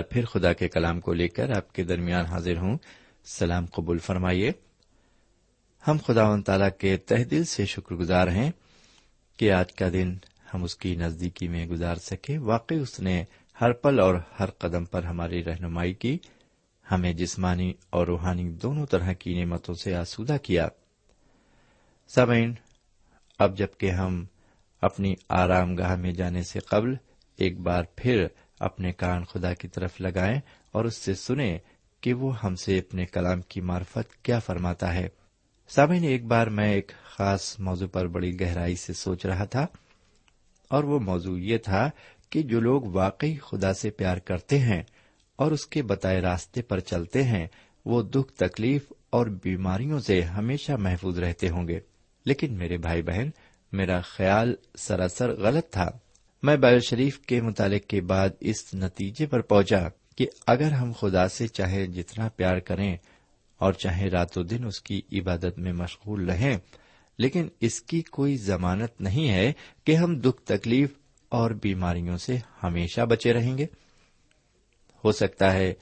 بار پھر خدا کے کلام کو لے کر آپ کے درمیان حاضر ہوں۔ سلام قبول فرمائیے۔ ہم خدا و تعالی کے تہ دل سے شکر گزار ہیں کہ آج کا دن ہم اس کی نزدیکی میں گزار سکے۔ واقعی اس نے ہر پل اور ہر قدم پر ہماری رہنمائی کی، ہمیں جسمانی اور روحانی دونوں طرح کی نعمتوں سے آسودہ کیا۔ سامعین، اب جبکہ ہم اپنی آرام گاہ میں جانے سے قبل ایک بار پھر اپنے کان خدا کی طرف لگائیں اور اس سے سنیں کہ وہ ہم سے اپنے کلام کی معرفت کیا فرماتا ہے۔ سامعین، ایک بار میں ایک خاص موضوع پر بڑی گہرائی سے سوچ رہا تھا اور وہ موضوع یہ تھا کہ جو لوگ واقعی خدا سے پیار کرتے ہیں اور اس کے بتائے راستے پر چلتے ہیں، وہ دکھ، تکلیف اور بیماریوں سے ہمیشہ محفوظ رہتے ہوں گے۔ لیکن میرے بھائی بہن، میرا خیال سراسر غلط تھا۔ میں بائر شریف کے مطالعے کے بعد اس نتیجے پر پہنچا کہ اگر ہم خدا سے چاہے جتنا پیار کریں اور چاہے رات و دن اس کی عبادت میں مشغول رہیں، لیکن اس کی کوئی ضمانت نہیں ہے کہ ہم دکھ تکلیف اور بیماریوں سے ہمیشہ بچے رہیں گے۔ ہو سکتا ہے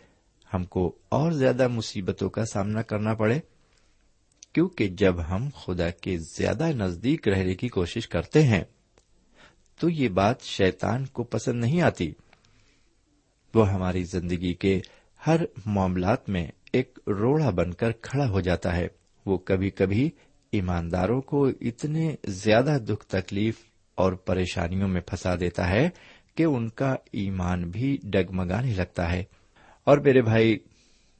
ہم کو اور زیادہ مصیبتوں کا سامنا کرنا پڑے، کیونکہ جب ہم خدا کے زیادہ نزدیک رہنے کی کوشش کرتے ہیں تو یہ بات شیطان کو پسند نہیں آتی۔ وہ ہماری زندگی کے ہر معاملات میں ایک روڑا بن کر کھڑا ہو جاتا ہے۔ وہ کبھی کبھی ایمانداروں کو اتنے زیادہ دکھ تکلیف اور پریشانیوں میں پھنسا دیتا ہے کہ ان کا ایمان بھی ڈگمگانے لگتا ہے۔ اور میرے بھائی،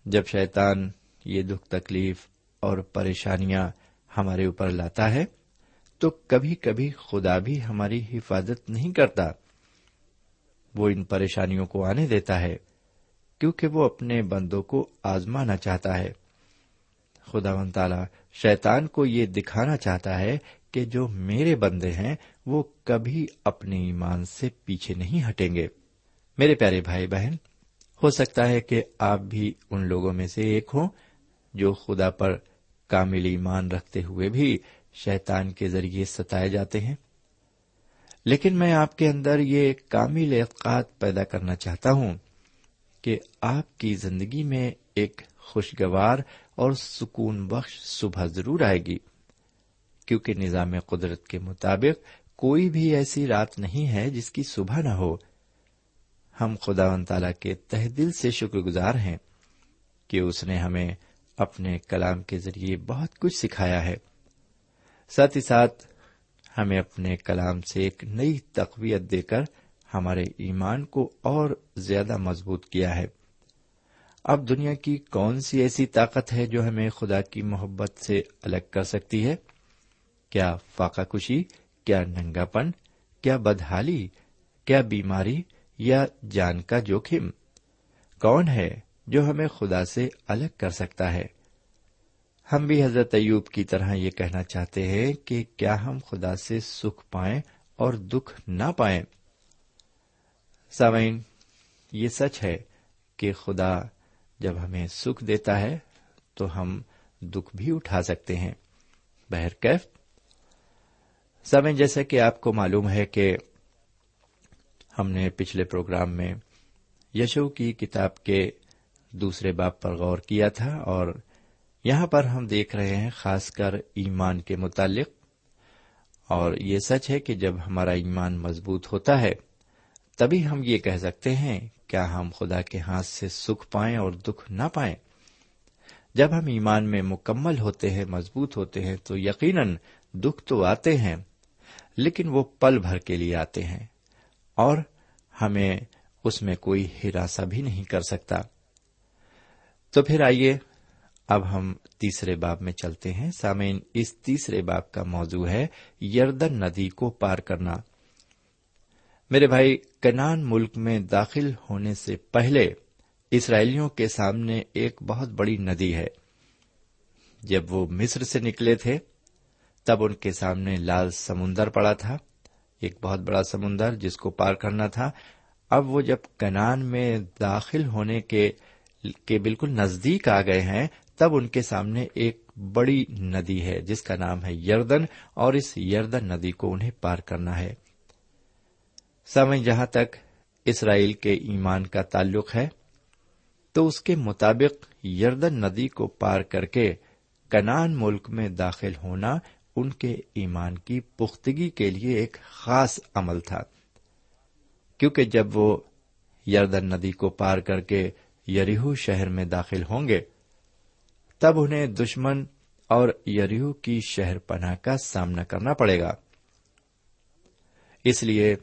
جب شیطان یہ دکھ تکلیف اور پریشانیاں ہمارے اوپر لاتا ہے تو کبھی کبھی خدا بھی ہماری حفاظت نہیں کرتا۔ وہ ان پریشانیوں کو آنے دیتا ہے، کیونکہ وہ اپنے بندوں کو آزمانا چاہتا ہے۔ خدا و تعالی شیطان کو یہ دکھانا چاہتا ہے کہ جو میرے بندے ہیں، وہ کبھی اپنے ایمان سے پیچھے نہیں ہٹیں گے۔ میرے پیارے بھائی بہن، ہو سکتا ہے کہ آپ بھی ان لوگوں میں سے ایک ہوں جو خدا پر کامل ایمان رکھتے ہوئے بھی شیطان کے ذریعے ستائے جاتے ہیں۔ لیکن میں آپ کے اندر یہ کامل اعتقاد پیدا کرنا چاہتا ہوں کہ آپ کی زندگی میں ایک خوشگوار اور سکون بخش صبح ضرور آئے گی، کیونکہ نظام قدرت کے مطابق کوئی بھی ایسی رات نہیں ہے جس کی صبح نہ ہو۔ ہم خدا و تعالی کے تہ دل سے شکر گزار ہیں کہ اس نے ہمیں اپنے کلام کے ذریعے بہت کچھ سکھایا ہے۔ ساتھ ہی ساتھ ہمیں اپنے کلام سے ایک نئی تقویت دے کر ہمارے ایمان کو اور زیادہ مضبوط کیا ہے۔ اب دنیا کی کون سی ایسی طاقت ہے جو ہمیں خدا کی محبت سے الگ کر سکتی ہے؟ کیا فاقہ کشی، کیا ننگا پن، کیا بدحالی، کیا بیماری یا جان کا جوکھم؟ کون ہے جو ہمیں خدا سے الگ کر سکتا ہے؟ ہم بھی حضرت ایوب کی طرح یہ کہنا چاہتے ہیں کہ کیا ہم خدا سے سکھ پائیں اور دکھ نہ پائیں؟ سامعین، یہ سچ ہے کہ خدا جب ہمیں سکھ دیتا ہے تو ہم دکھ بھی اٹھا سکتے ہیں۔ بہرکیف سامعین، جیسا کہ آپ کو معلوم ہے کہ ہم نے پچھلے پروگرام میں یشو کی کتاب کے دوسرے باپ پر غور کیا تھا اور یہاں پر ہم دیکھ رہے ہیں خاص کر ایمان کے متعلق، اور یہ سچ ہے کہ جب ہمارا ایمان مضبوط ہوتا ہے، تبھی ہم یہ کہہ سکتے ہیں، کیا ہم خدا کے ہاتھ سے سکھ پائیں اور دکھ نہ پائیں؟ جب ہم ایمان میں مکمل ہوتے ہیں، مضبوط ہوتے ہیں، تو یقیناً دکھ تو آتے ہیں، لیکن وہ پل بھر کے لیے آتے ہیں، اور ہمیں اس میں کوئی ہراسا بھی نہیں کر سکتا۔ تو پھر آئیے اب ہم تیسرے باب میں چلتے ہیں۔ سامعین، اس تیسرے باب کا موضوع ہے یردن ندی کو پار کرنا۔ میرے بھائی، کنان ملک میں داخل ہونے سے پہلے اسرائیلیوں کے سامنے ایک بہت بڑی ندی ہے۔ جب وہ مصر سے نکلے تھے، تب ان کے سامنے لال سمندر پڑا تھا۔ ایک بہت بڑا سمندر جس کو پار کرنا تھا۔ اب وہ جب کنان میں داخل ہونے کے کے بالکل نزدیک آ گئے ہیں تب ان کے سامنے ایک بڑی ندی ہے، جس کا نام ہے یردن، اور اس یردن ندی کو انہیں پار کرنا ہے۔ سمے جہاں تک اسرائیل کے ایمان کا تعلق ہے، تو اس کے مطابق یردن ندی کو پار کر کے کنان ملک میں داخل ہونا ان کے ایمان کی پختگی کے لیے ایک خاص عمل تھا۔ کیونکہ جب وہ یردن ندی کو پار کر کے یریہو شہر میں داخل ہوں گے تب انہیں دشمن اور یریہو کی شہر پناہ کا سامنا کرنا پڑے گا۔ اس لیے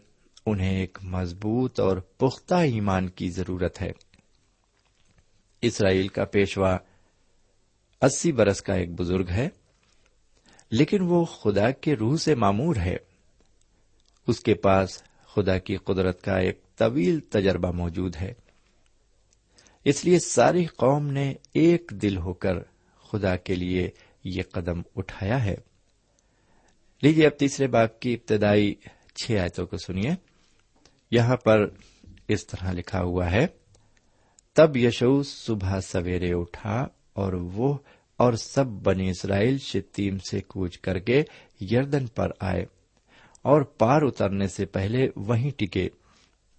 انہیں ایک مضبوط اور پختہ ایمان کی ضرورت ہے۔ اسرائیل کا پیشوا اسی برس کا ایک بزرگ ہے، لیکن وہ خدا کے روح سے معمور ہے۔ اس کے پاس خدا کی قدرت کا ایک طویل تجربہ موجود ہے۔ اس لیے ساری قوم نے ایک دل ہو کر خدا کے لیے یہ قدم اٹھایا ہے۔ لیجیے اب تیسرے باغ کی ابتدائی چھ آیتوں کو سنیے۔ یہاں پر اس طرح لکھا ہوا ہے، تب یشو صبح سویرے اٹھا اور وہ اور سب بنی اسرائیل شتیم سے کوچ کر کے یردن پر آئے اور پار اترنے سے پہلے وہیں ٹکے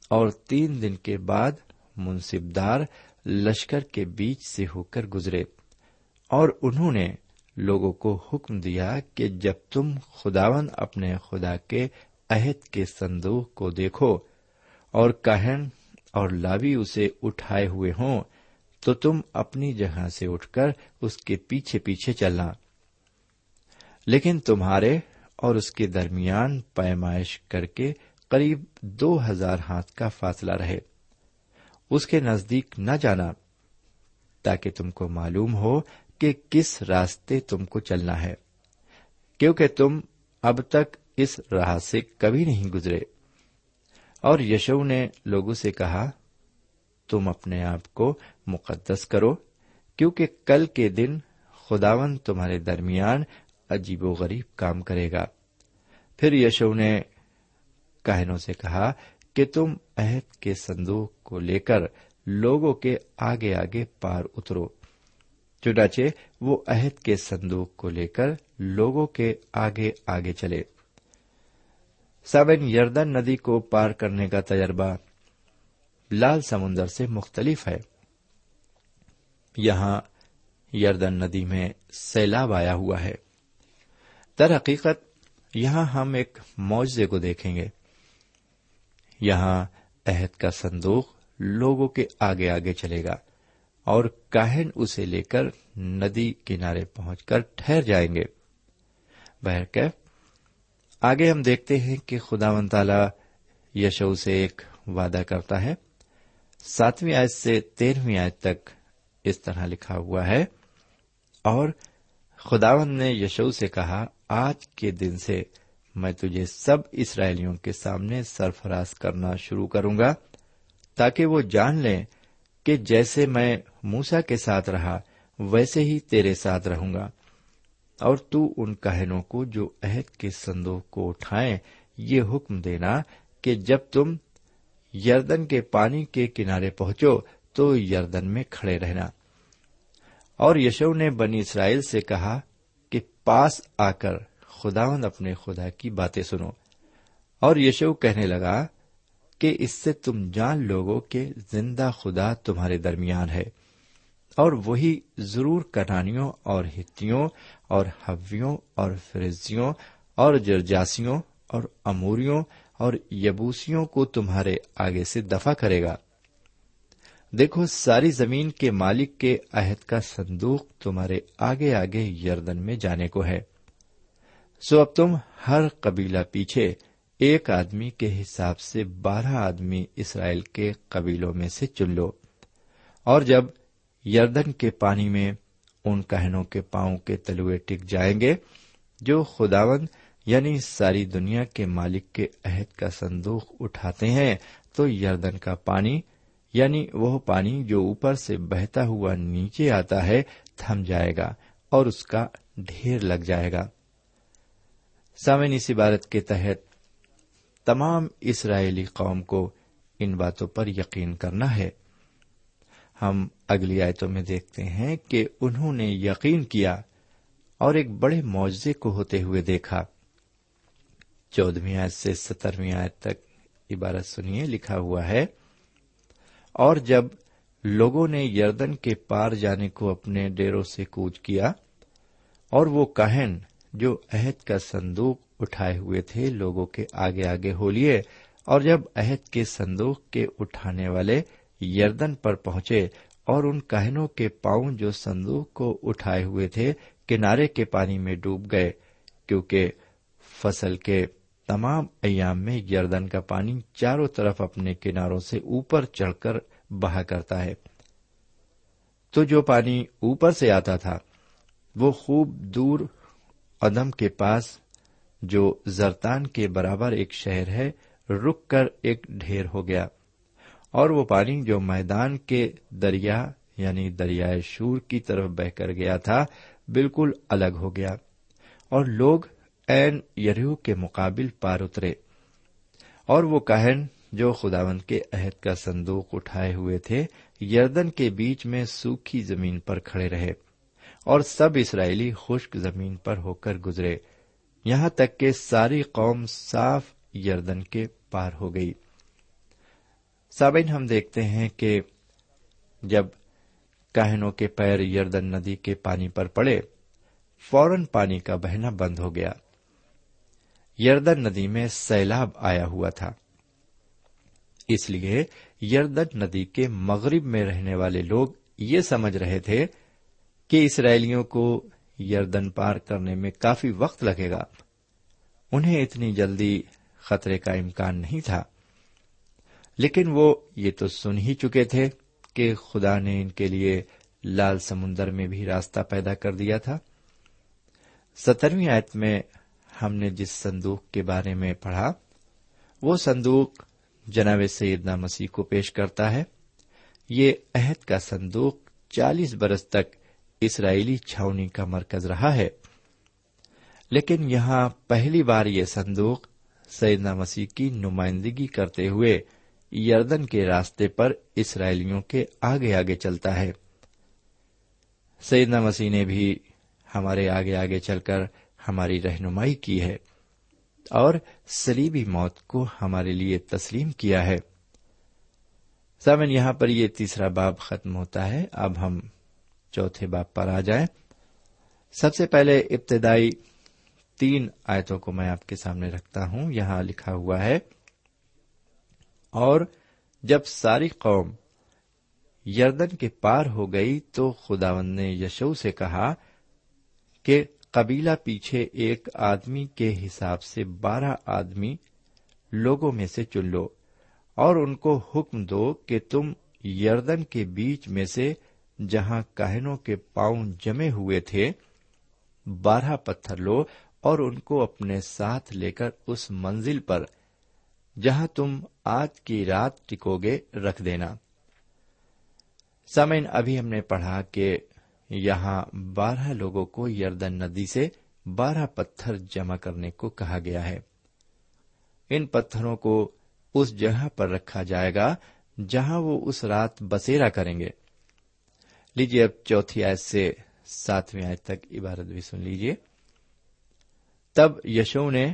اور تین دن کے بعد منصبدار لشکر کے بیچ سے ہو کر گزرے اور انہوں نے لوگوں کو حکم دیا کہ جب تم خداون اپنے خدا کے عہد کے صندوق کو دیکھو اور کہن اور لاوی اسے اٹھائے ہوئے ہوں، تو تم اپنی جگہ سے اٹھ کر اس کے پیچھے پیچھے چلنا۔ لیکن تمہارے اور اس کے درمیان پیمائش کر کے قریب دو ہزار ہاتھ کا فاصلہ رہے۔ اس کے نزدیک نہ جانا، تاکہ تم کو معلوم ہو کہ کس راستے تم کو چلنا ہے، کیونکہ تم اب تک اس راہ سے کبھی نہیں گزرے۔ اور یشو نے لوگوں سے کہا، تم اپنے آپ کو مقدس کرو، کیونکہ کل کے دن خداون تمہارے درمیان عجیب و غریب کام کرے گا۔ پھر یشو نے کہنوں سے کہا کہ تم عہد کے صندوق کو لے کر لوگوں کے آگے آگے پار اترو۔ چنانچہ وہ عہد کے صندوق کو لے کر لوگوں کے آگے آگے چلے۔ سابن یردن ندی کو پار کرنے کا تجربہ لال سمندر سے مختلف ہے۔ یہاں یردن ندی میں سیلاب آیا ہوا ہے۔ در حقیقت یہاں ہم ایک معاوضے کو دیکھیں گے۔ یہاں عہد کا صندوق لوگوں کے آگے آگے چلے گا اور کاہن اسے لے کر ندی کنارے پہنچ کر ٹھہر جائیں گے۔ بہرکیف آگے ہم دیکھتے ہیں کہ خدا و تعالی یشو سے ایک وعدہ کرتا ہے۔ ساتویں آیت سے تیرہویں آیت تک اس طرح لکھا ہوا ہے۔ اور خداون نے یشو سے کہا، آج کے دن سے میں تجھے سب اسرائیلیوں کے سامنے سرفراز کرنا شروع کروں گا تاکہ وہ جان لیں کہ جیسے میں موسا کے ساتھ رہا، ویسے ہی تیرے ساتھ رہوں گا۔ اور تو ان کہنوں کو جو عہد کے صندوق کو اٹھائیں، یہ حکم دینا کہ جب تم یردن کے پانی کے کنارے پہنچو تو یردن میں کھڑے رہنا۔ اور یشو نے بنی اسرائیل سے کہا کہ پاس آ کر خداون اپنے خدا کی باتیں سنو۔ اور یشو کہنے لگا کہ اس سے تم جان لوگو کہ زندہ خدا تمہارے درمیان ہے۔ اور وہی ضرور کنانیوں اور ہتھیوں اور ہویوں اور فرزیوں اور جرجاسیوں اور اموریوں اور یبوسیوں کو تمہارے آگے سے دفاع کرے گا۔ دیکھو، ساری زمین کے مالک کے عہد کا صندوق تمہارے آگے آگے یردن میں جانے کو ہے۔ سو اب تم ہر قبیلہ پیچھے ایک آدمی کے حساب سے بارہ آدمی اسرائیل کے قبیلوں میں سے چن لو۔ اور جب یردن کے پانی میں ان کہنوں کے پاؤں کے تلوے ٹک جائیں گے، جو خداون یعنی ساری دنیا کے مالک کے عہد کا صندوق اٹھاتے ہیں، تو یردن کا پانی یعنی وہ پانی جو اوپر سے بہتا ہوا نیچے آتا ہے، تھم جائے گا اور اس کا ڈھیر لگ جائے گا۔ سامن اس عبارت کے تحت تمام اسرائیلی قوم کو ان باتوں پر یقین کرنا ہے۔ ہم اگلی آیتوں میں دیکھتے ہیں کہ انہوں نے یقین کیا اور ایک بڑے معاوضے کو ہوتے ہوئے دیکھا۔ چودہویں آیت سے سترویں آیت تک عبارت سنیے، لکھا ہوا ہے، اور جب لوگوں نے یردن کے پار جانے کو اپنے ڈیروں سے کوچ کیا اور وہ کہن جو عہد کا صندوق اٹھائے ہوئے تھے، لوگوں کے آگے آگے ہو لیے، اور جب عہد کے صندوق کے اٹھانے والے یردن پر پہنچے اور ان کہنوں کے پاؤں جو صندوق کو اٹھائے ہوئے تھے، کنارے کے پانی میں ڈوب گئے، کیونکہ فصل کے تمام ایام میں یردن کا پانی چاروں طرف اپنے کناروں سے اوپر چڑھ کر بہا کرتا ہے۔ تو جو پانی اوپر سے آتا تھا، وہ خوب دور ادم کے پاس جو زرتان کے برابر ایک شہر ہے، رک کر ایک ڈھیر ہو گیا۔ اور وہ پانی جو میدان کے دریا یعنی دریائے شور کی طرف بہ کر گیا تھا، بالکل الگ ہو گیا۔ اور لوگ این یریو کے مقابل پار اترے۔ اور وہ کہن جو خداون کے عہد کا صندوق اٹھائے ہوئے تھے، یردن کے بیچ میں سوکھی زمین پر کھڑے رہے۔ اور سب اسرائیلی خشک زمین پر ہو کر گزرے۔ یہاں تک کہ ساری قوم صاف یردن کے پار ہو گئی۔ سابین ہم دیکھتے ہیں کہ جب کہنوں کے پیر یردن ندی کے پانی پر پڑے، فوراً پانی کا بہنا بند ہو گیا۔ یردن ندی میں سیلاب آیا ہوا تھا۔ اس لیے یردن ندی کے مغرب میں رہنے والے لوگ یہ سمجھ رہے تھے کہ کہ اسرائیلیوں کو یردن پار کرنے میں کافی وقت لگے گا۔ انہیں اتنی جلدی خطرے کا امکان نہیں تھا۔ لیکن وہ یہ تو سن ہی چکے تھے کہ خدا نے ان کے لیے لال سمندر میں بھی راستہ پیدا کر دیا تھا۔ سترویں آیت میں ہم نے جس صندوق کے بارے میں پڑھا، وہ صندوق جناب سیدنا مسیح کو پیش کرتا ہے۔ یہ عہد کا صندوق چالیس برس تک اسرائیلی چھاونی کا مرکز رہا ہے۔ لیکن یہاں پہلی بار یہ صندوق سیدنا مسیح کی نمائندگی کرتے ہوئے یردن کے راستے پر اسرائیلیوں کے آگے آگے چلتا ہے۔ سیدنا مسیح نے بھی ہمارے آگے آگے چل کر ہماری رہنمائی کی ہے اور سلیبی موت کو ہمارے لیے تسلیم کیا ہے۔ سامن یہاں پر یہ تیسرا باب ختم ہوتا ہے۔ اب ہم چوتھے باب پر آ جائیں۔ سب سے پہلے ابتدائی تین آیتوں کو میں آپ کے سامنے رکھتا ہوں۔ یہاں لکھا ہوا ہے، اور جب ساری قوم یردن کے پار ہو گئی تو خداون نے یشو سے کہا کہ قبیلہ پیچھے ایک آدمی کے حساب سے بارہ آدمی لوگوں میں سے چن لو اور ان کو حکم دو کہ تم یردن کے بیچ میں سے جہاں کہنوں کے پاؤں جمے ہوئے تھے، بارہ پتھر لو اور ان کو اپنے ساتھ لے کر اس منزل پر، جہاں تم آج کی رات ٹکو گے رکھ دینا۔ سمین ابھی ہم نے پڑھا کہ یہاں بارہ لوگوں کو یردن ندی سے بارہ پتھر جمع کرنے کو کہا گیا ہے۔ ان پتھروں کو اس جگہ پر رکھا جائے گا جہاں وہ اس رات بسیرا کریں گے۔ لیجیے اب چوتھی آیت سے ساتویں آیت تک عبارت بھی سن لیجیے۔ تب یشو نے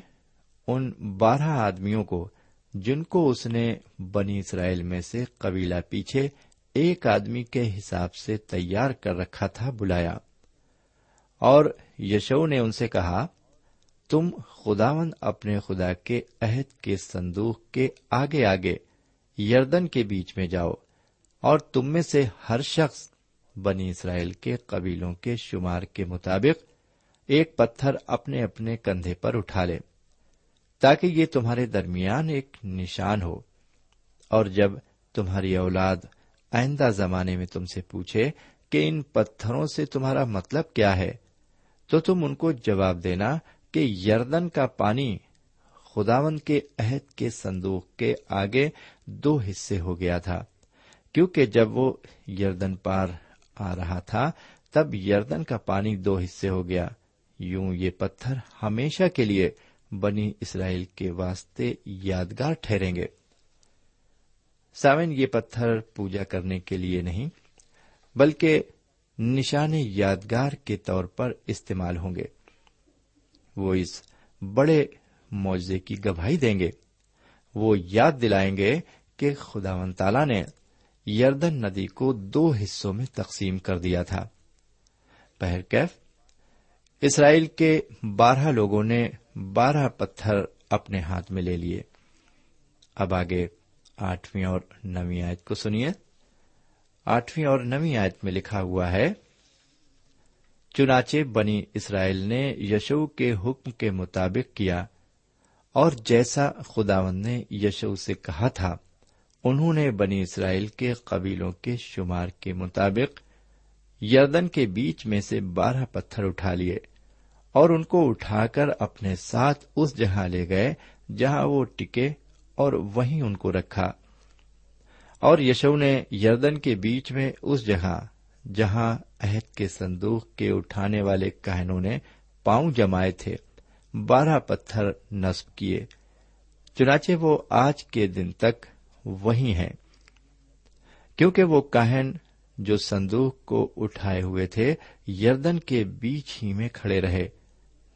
ان بارہ آدمیوں کو، جن کو اس نے بنی اسرائیل میں سے قبیلہ پیچھے ایک آدمی کے حساب سے تیار کر رکھا تھا بلایا۔ اور یشو نے ان سے کہا، تم خداون اپنے خدا کے عہد کے صندوق کے آگے آگے یردن کے بیچ میں جاؤ اور تم میں سے ہر شخص بنی اسرائیل کے قبیلوں کے شمار کے مطابق ایک پتھر اپنے اپنے کندھے پر اٹھا لے، تاکہ یہ تمہارے درمیان ایک نشان ہو۔ اور جب تمہاری اولاد آئندہ زمانے میں تم سے پوچھے کہ ان پتھروں سے تمہارا مطلب کیا ہے، تو تم ان کو جواب دینا کہ یردن کا پانی خداون کے عہد کے صندوق کے آگے دو حصے ہو گیا تھا، کیونکہ جب وہ یردن پار آ رہا تھا، تب یردن کا پانی دو حصے ہو گیا۔ یوں یہ پتھر ہمیشہ کے لیے بنی اسرائیل کے واسطے یادگار ٹھہریں گے۔ ساون یہ پتھر پوجا کرنے کے لیے نہیں، بلکہ نشان یادگار کے طور پر استعمال ہوں گے۔ وہ اس بڑے معجزے کی گواہی دیں گے۔ وہ یاد دلائیں گے کہ خدا و تعالی نے یردن ندی کو دو حصوں میں تقسیم کر دیا تھا۔ پہر کیف، اسرائیل کے بارہ لوگوں نے بارہ پتھر اپنے ہاتھ میں لے لیے۔ اب آگے آٹھویں اور نویں آیت کو سنیے۔ آٹھویں اور نویں آیت میں لکھا ہوا ہے، چنانچہ بنی اسرائیل نے یشو کے حکم کے مطابق کیا اور جیسا خداون نے یشو سے کہا تھا۔ انہوں نے بنی اسرائیل کے قبیلوں کے شمار کے مطابق یردن کے بیچ میں سے بارہ پتھر اٹھا لیے اور ان کو اٹھا کر اپنے ساتھ اس جگہ لے گئے جہاں وہ ٹکے اور وہیں ان کو رکھا۔ اور یشو نے یردن کے بیچ میں اس جگہ جہاں عہد کے صندوق کے اٹھانے والے کہنوں نے پاؤں جمائے تھے، بارہ پتھر نصب کیے۔ چنانچہ وہ آج کے دن تک وہی ہیں۔ کیونکہ وہ کہن جو صندوق کو اٹھائے ہوئے تھے، یردن کے بیچ ہی میں کھڑے رہے۔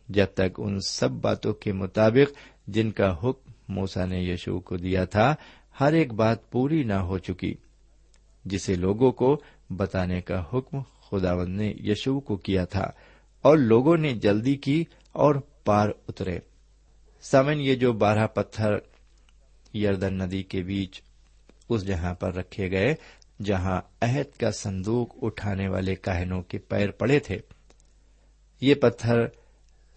جب تک ان سب باتوں کے مطابق جن کا حکم موسا نے یشو کو دیا تھا، ہر ایک بات پوری نہ ہو چکی، جسے لوگوں کو بتانے کا حکم خداون نے یشو کو کیا تھا۔ اور لوگوں نے جلدی کی اور پار اترے۔ سمن یہ جو بارہ پتھر یردن ندی کے بیچ اس جہاں پر رکھے گئے، جہاں عہد کا صندوق اٹھانے والے کاہنوں کے پیر پڑے تھے۔ یہ پتھر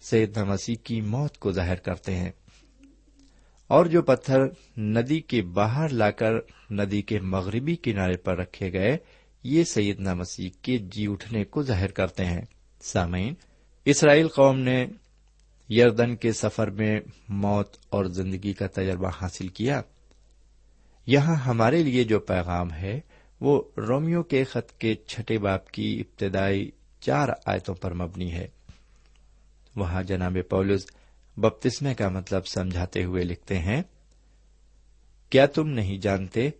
سید مسیح کی موت کو ظاہر کرتے ہیں۔ اور جو پتھر ندی کے باہر لا کر ندی کے مغربی کنارے پر رکھے گئے، یہ سیدنا مسیح کے جی اٹھنے کو ظاہر کرتے ہیں۔ سامعین، اسرائیل قوم نے یردن کے سفر میں موت اور زندگی کا تجربہ حاصل کیا۔ یہاں ہمارے لیے جو پیغام ہے، وہ رومیو کے خط کے چھٹے باپ کی ابتدائی چار آیتوں پر مبنی ہے۔ وہاں جناب پولس بپتسمے کا مطلب سمجھاتے ہوئے لکھتے ہیں، کیا تم نہیں جانتے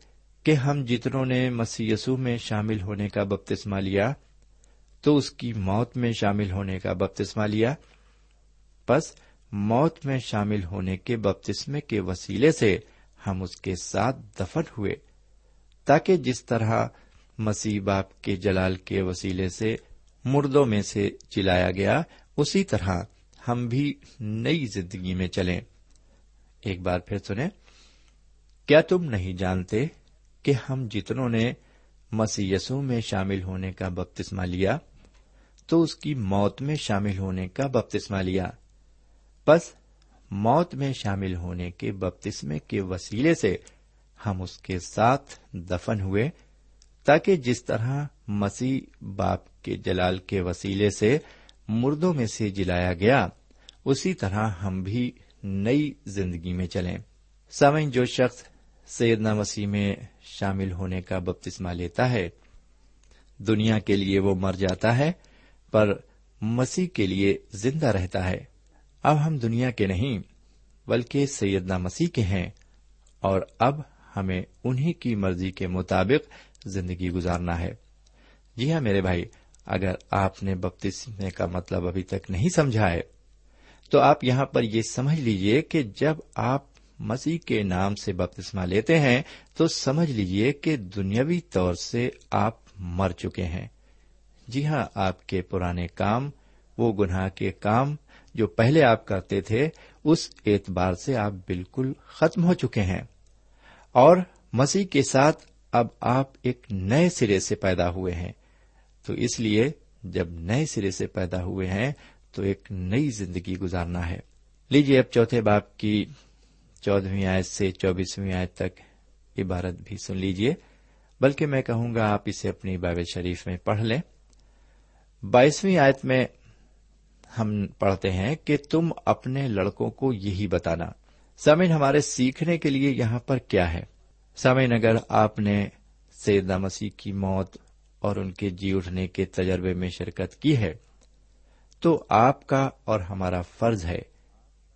کہ ہم جتنوں نے مسی یسو میں شامل ہونے کا بپتسمہ لیا، تو اس کی موت میں شامل ہونے کا بپتسمہ لیا؟ بس موت میں شامل ہونے کے بپتسمے کے وسیلے سے ہم اس کے ساتھ دفن ہوئے، تاکہ جس طرح مسیح باپ کے جلال کے وسیلے سے مردوں میں سے چلایا گیا، اسی طرح ہم بھی نئی زندگی میں چلیں۔ ایک بار پھر سنیں، کیا تم نہیں جانتے کہ ہم جتنوں نے مسیح یسو میں شامل ہونے کا بپتسمہ لیا، تو اس کی موت میں شامل ہونے کا بپتسمہ لیا؟ بس موت میں شامل ہونے کے بپتسمے کے وسیلے سے ہم اس کے ساتھ دفن ہوئے، تاکہ جس طرح مسیح باپ کے جلال کے وسیلے سے مردوں میں سے جلایا گیا، اسی طرح ہم بھی نئی زندگی میں چلیں۔ سمن جو شخص سیدنا مسیح میں شامل ہونے کا بپتسمہ لیتا ہے، دنیا کے لیے وہ مر جاتا ہے، پر مسیح کے لیے زندہ رہتا ہے۔ اب ہم دنیا کے نہیں، بلکہ سیدنا مسیح کے ہیں، اور اب ہمیں انہی کی مرضی کے مطابق زندگی گزارنا ہے۔ جی ہاں میرے بھائی، اگر آپ نے بپتسمے کا مطلب ابھی تک نہیں سمجھا ہے، تو آپ یہاں پر یہ سمجھ لیجیے کہ جب آپ مسیح کے نام سے بپتسما لیتے ہیں، تو سمجھ لیجیے کہ دنیاوی طور سے آپ مر چکے ہیں۔ جی ہاں آپ کے پرانے کام، وہ گناہ کے کام جو پہلے آپ کرتے تھے، اس اعتبار سے آپ بالکل ختم ہو چکے ہیں۔ اور مسیح کے ساتھ اب آپ ایک نئے سرے سے پیدا ہوئے ہیں۔ تو اس لیے جب نئے سرے سے پیدا ہوئے ہیں، تو ایک نئی زندگی گزارنا ہے۔ لیجیے اب چوتھے باپ کی چودہویں آیت سے چوبیسویں آیت تک عبارت بھی سن لیجیے بلکہ میں کہوں گا آپ اسے اپنی بائبل شریف میں پڑھ لیں۔ بائیسویں آیت میں ہم پڑھتے ہیں کہ تم اپنے لڑکوں کو یہی بتانا، سامعین ہمارے سیکھنے کے لیے یہاں پر کیا ہے؟ سامعین، اگر آپ نے سیدہ مسیح کی موت اور ان کے جی اٹھنے کے تجربے میں شرکت کی ہے، تو آپ کا اور ہمارا فرض ہے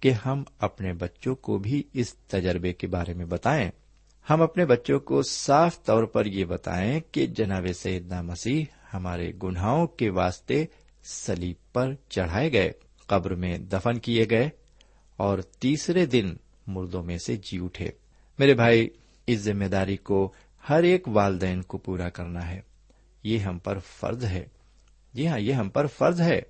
کہ ہم اپنے بچوں کو بھی اس تجربے کے بارے میں بتائیں۔ ہم اپنے بچوں کو صاف طور پر یہ بتائیں کہ جناب سیدنا مسیح ہمارے گناہوں کے واسطے سلیب پر چڑھائے گئے، قبر میں دفن کیے گئے اور تیسرے دن مردوں میں سے جی اٹھے۔ میرے بھائی، اس ذمہ داری کو ہر ایک والدین کو پورا کرنا ہے۔ یہ ہم پر فرض ہے۔ جی ہاں یہ ہم پر فرض ہے۔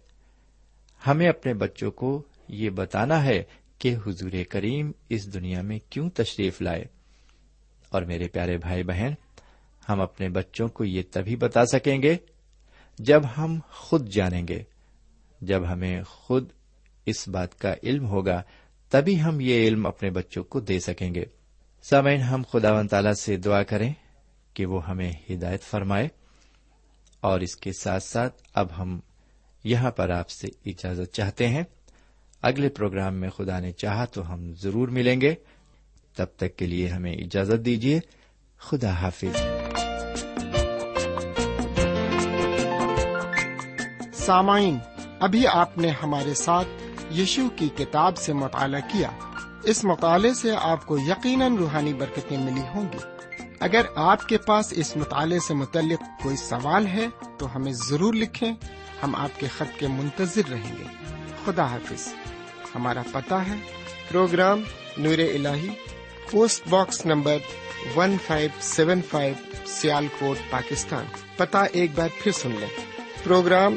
ہمیں اپنے بچوں کو یہ بتانا ہے کہ حضور کریم اس دنیا میں کیوں تشریف لائے۔ اور میرے پیارے بھائی بہن، ہم اپنے بچوں کو یہ تبھی بتا سکیں گے جب ہم خود جانیں گے، جب ہمیں خود اس بات کا علم ہوگا، تبھی ہم یہ علم اپنے بچوں کو دے سکیں گے۔ سامعین، ہم خدا و تعالی سے دعا کریں کہ وہ ہمیں ہدایت فرمائے اور اس کے ساتھ ساتھ اب ہم یہاں پر آپ سے اجازت چاہتے ہیں۔ اگلے پروگرام میں خدا نے چاہا تو ہم ضرور ملیں گے۔ تب تک کے لیے ہمیں اجازت دیجیے خدا حافظ۔ سامعین، ابھی آپ نے ہمارے ساتھ یشو کی کتاب سے مطالعہ کیا۔ اس مطالعے سے آپ کو یقیناً روحانی برکتیں ملی ہوں گی۔ اگر آپ کے پاس اس مطالعے سے متعلق کوئی سوال ہے، تو ہمیں ضرور لکھیں۔ ہم آپ کے خط کے منتظر رہیں گے۔ خدا حافظ۔ ہمارا پتہ ہے، پروگرام نور ال post box number one five seven five Sialkot, Pakistan. پتہ ایک بار پھر سن لیں۔ Programme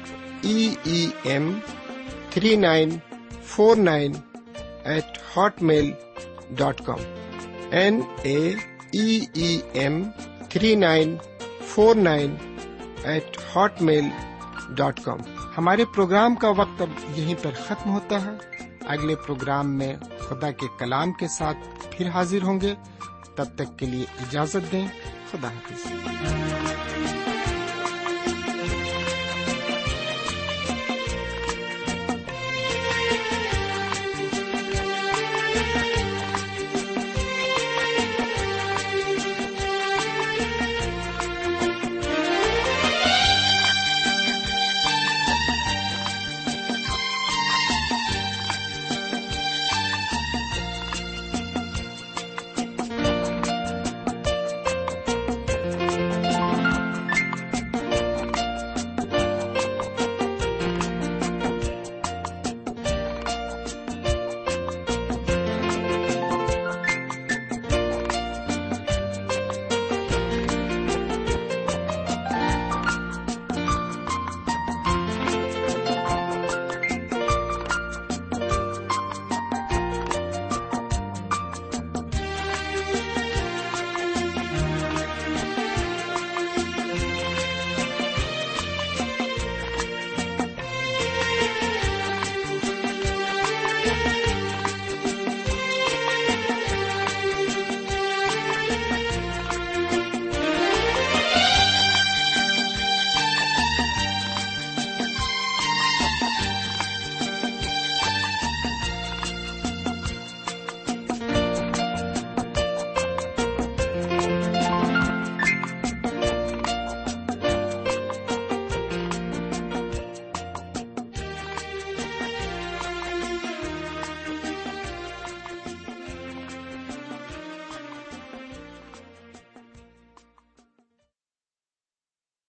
E M three nine four nine eight hotmail dot com N A E M three nine four nine eight hotmail dot com ہمارے programme کا وقت اب یہیں پر ختم ہوتا ہے۔ اگلے پروگرام میں خدا کے کلام کے ساتھ پھر حاضر ہوں گے۔ تب تک کے لیے اجازت دیں۔ خدا حافظ۔